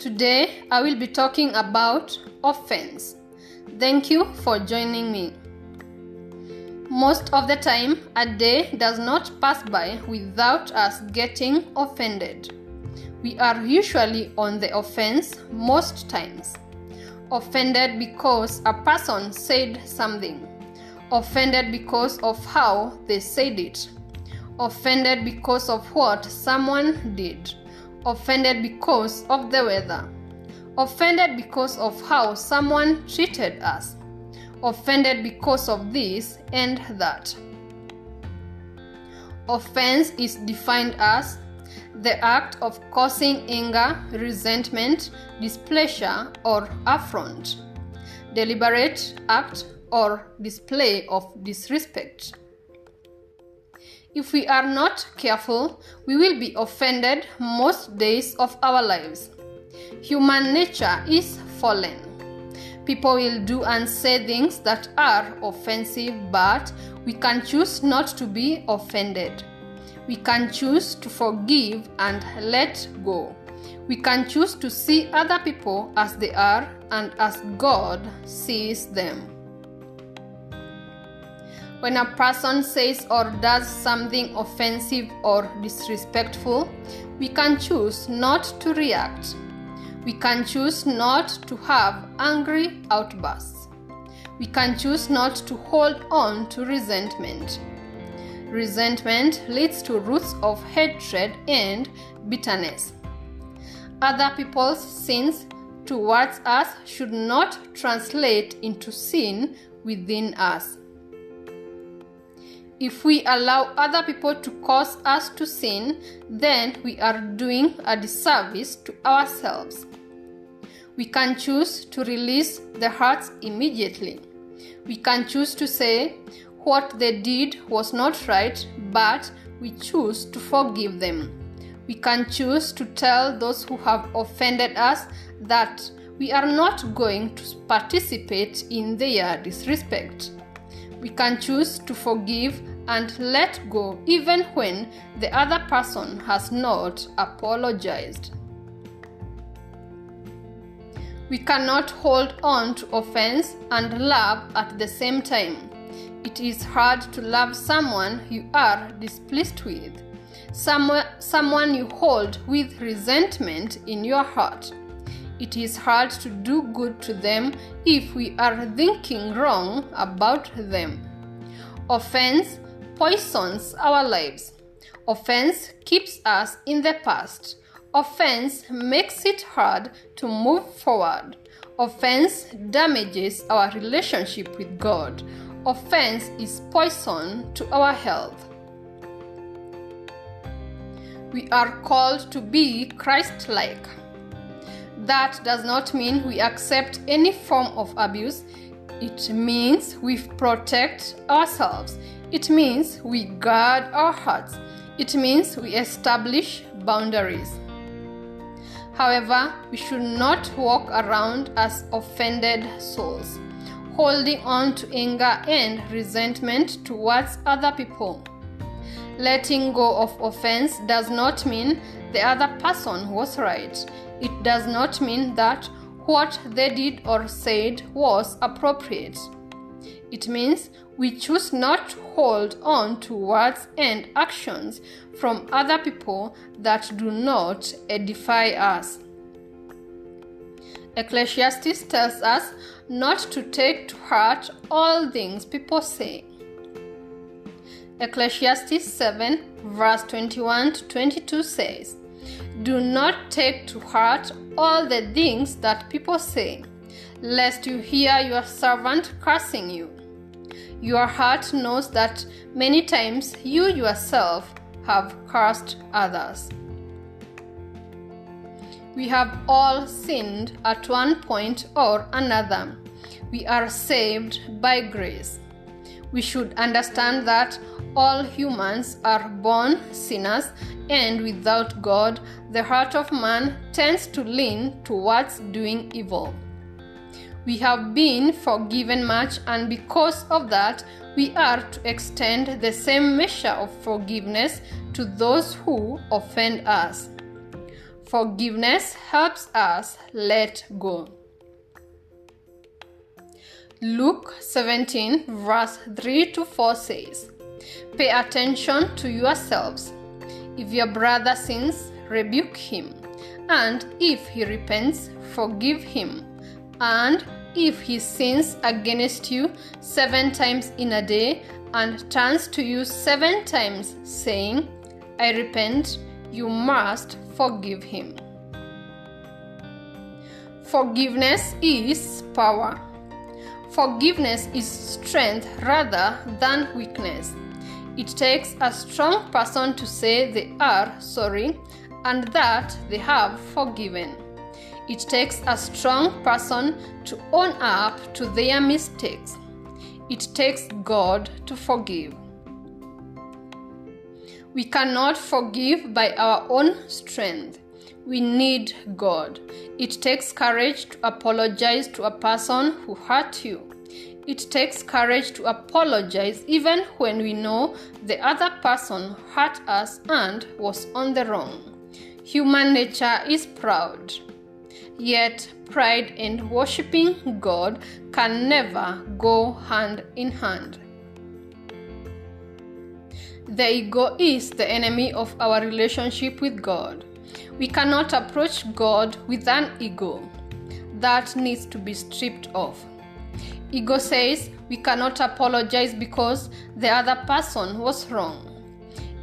Today I will be talking about offense. Thank you for joining me. Most of the time, a day does not pass by without us getting offended. We are usually on the offense most times. Offended because a person said something. Offended because of how they said it. Offended because of what someone did. Offended because of the weather. Offended because of how someone treated us. Offended because of this and that. Offense is defined as the act of causing anger, resentment, displeasure, or affront. Deliberate act or display of disrespect. If we are not careful, we will be offended most days of our lives. Human nature is fallen. People will do and say things that are offensive, but we can choose not to be offended. We can choose to forgive and let go. We can choose to see other people as they are and as God sees them. When a person says or does something offensive or disrespectful, we can choose not to react. We can choose not to have angry outbursts. We can choose not to hold on to resentment. Resentment leads to roots of hatred and bitterness. Other people's sins towards us should not translate into sin within us. If we allow other people to cause us to sin, then we are doing a disservice to ourselves. We can choose to release the hurts immediately. We can choose to say what they did was not right, but we choose to forgive them. We can choose to tell those who have offended us that we are not going to participate in their disrespect. We can choose to forgive and let go even when the other person has not apologized. We cannot hold on to offense and love at the same time. It is hard to love someone you are displeased with, someone, someone you hold with resentment in your heart. It is hard to do good to them if we are thinking wrong about them. Offense poisons our lives. Offense keeps us in the past. Offense makes it hard to move forward. Offense damages our relationship with God. Offense is poison to our health. We are called to be Christ like. That does not mean we accept any form of abuse. It means we protect ourselves. It means we guard our hearts. It means we establish boundaries. However, we should not walk around as offended souls, holding on to anger and resentment towards other people. Letting go of offense does not mean the other person was right. It does not mean that what they did or said was appropriate. It means we choose not to hold on to words and actions from other people that do not edify us. Ecclesiastes tells us not to take to heart all things people say. Ecclesiastes 7, verse 21 to 22 says, Do not take to heart all the things that people say, lest you hear your servant cursing you. Your heart knows that many times you yourself have cursed others. We have all sinned at one point or another. We are saved by grace. We should understand that all humans are born sinners, and without God, the heart of man tends to lean towards doing evil. We have been forgiven much, and because of that, we are to extend the same measure of forgiveness to those who offend us. Forgiveness helps us let go. Luke 17, verse 3 to 4 says, Pay attention to yourselves. If your brother sins, rebuke him, and if he repents, forgive him. And if he sins against you seven times in a day and turns to you seven times, saying, I repent, you must forgive him. Forgiveness is power. Forgiveness is strength rather than weakness. It takes a strong person to say they are sorry and that they have forgiven. It takes a strong person to own up to their mistakes. It takes God to forgive. We cannot forgive by our own strength. We need God. It takes courage to apologize to a person who hurt you. It takes courage to apologize even when we know the other person hurt us and was on the wrong. Human nature is proud. Yet, pride and worshipping God can never go hand in hand. The ego is the enemy of our relationship with God. We cannot approach God with an ego. That needs to be stripped off. Ego says we cannot apologize because the other person was wrong.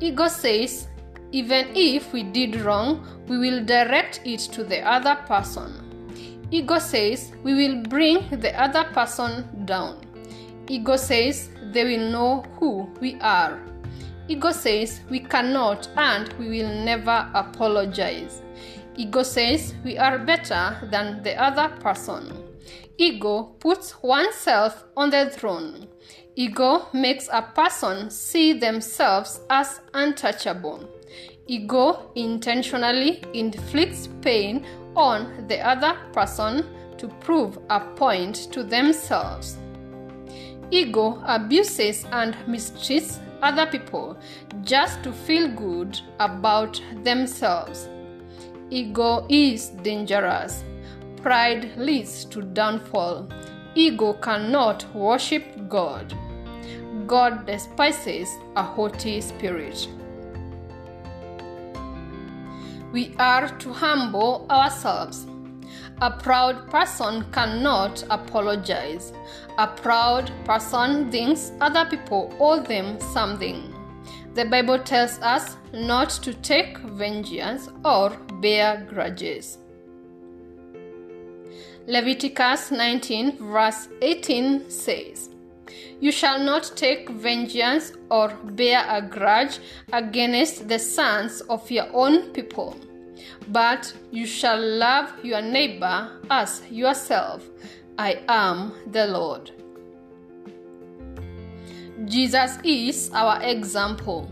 Ego says even if we did wrong, we will direct it to the other person. Ego says we will bring the other person down. Ego says they will know who we are. Ego says we cannot and we will never apologize. Ego says we are better than the other person. Ego puts oneself on the throne. Ego makes a person see themselves as untouchable. Ego intentionally inflicts pain on the other person to prove a point to themselves. Ego abuses and mistreats other people just to feel good about themselves. Ego is dangerous. Pride leads to downfall. Ego cannot worship God. God despises a haughty spirit. We are to humble ourselves. A proud person cannot apologize. A proud person thinks other people owe them something. The Bible tells us not to take vengeance or bear grudges. Leviticus 19, verse 18 says, You shall not take vengeance or bear a grudge against the sons of your own people but you shall love your neighbor as yourself. I am the Lord. Jesus is our example.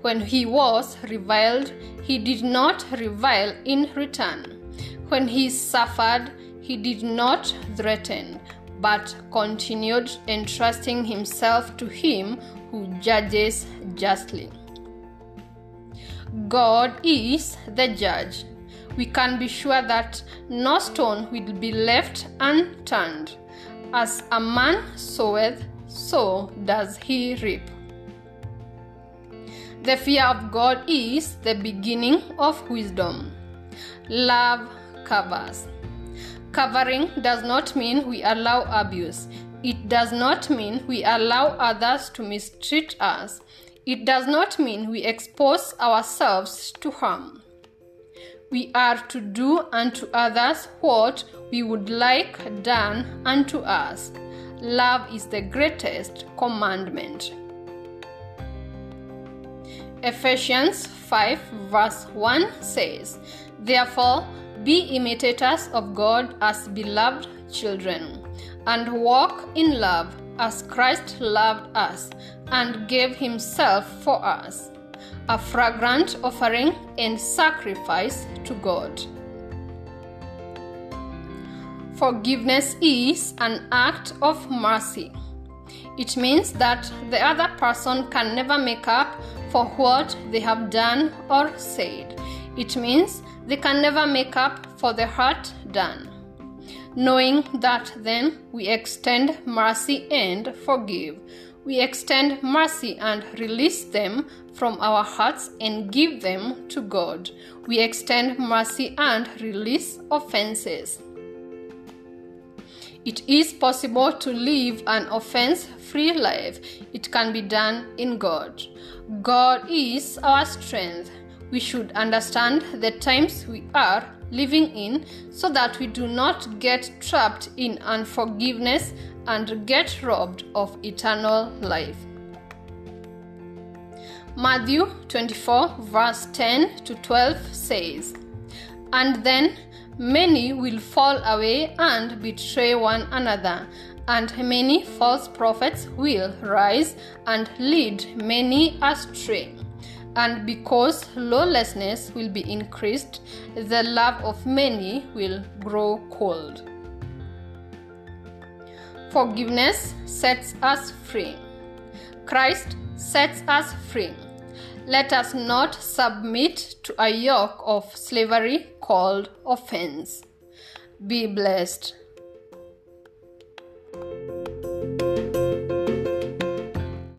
When he was reviled, he did not revile in return. When he suffered, he did not threaten, but continued entrusting himself to him who judges justly. God is the judge. We can be sure that no stone will be left unturned. As a man soweth, so does he reap. The fear of God is the beginning of wisdom. Love covers. Covering does not mean we allow abuse. It does not mean we allow others to mistreat us. It does not mean we expose ourselves to harm. We are to do unto others what we would like done unto us. Love is the greatest commandment. Ephesians 5, verse 1 says, Therefore, be imitators of God as beloved children, and walk in love as Christ loved us and gave himself for us, a fragrant offering and sacrifice to God. Forgiveness is an act of mercy. It means that the other person can never make up for what they have done or said. It means they can never make up for the hurt done. Knowing that then we extend mercy and forgive. We extend mercy and release them from our hearts and give them to God. We extend mercy and release offenses. It is possible to live an offense free life. It can be done in God. God is our strength. We should understand the times we are living in so that we do not get trapped in unforgiveness and get robbed of eternal life. Matthew 24, verse 10 to 12 says, And then Many will fall away and betray one another, and many false prophets will rise and lead many astray. And because lawlessness will be increased, the love of many will grow cold. Forgiveness sets us free. Christ sets us free. Let us not submit to a yoke of slavery called offense. Be blessed.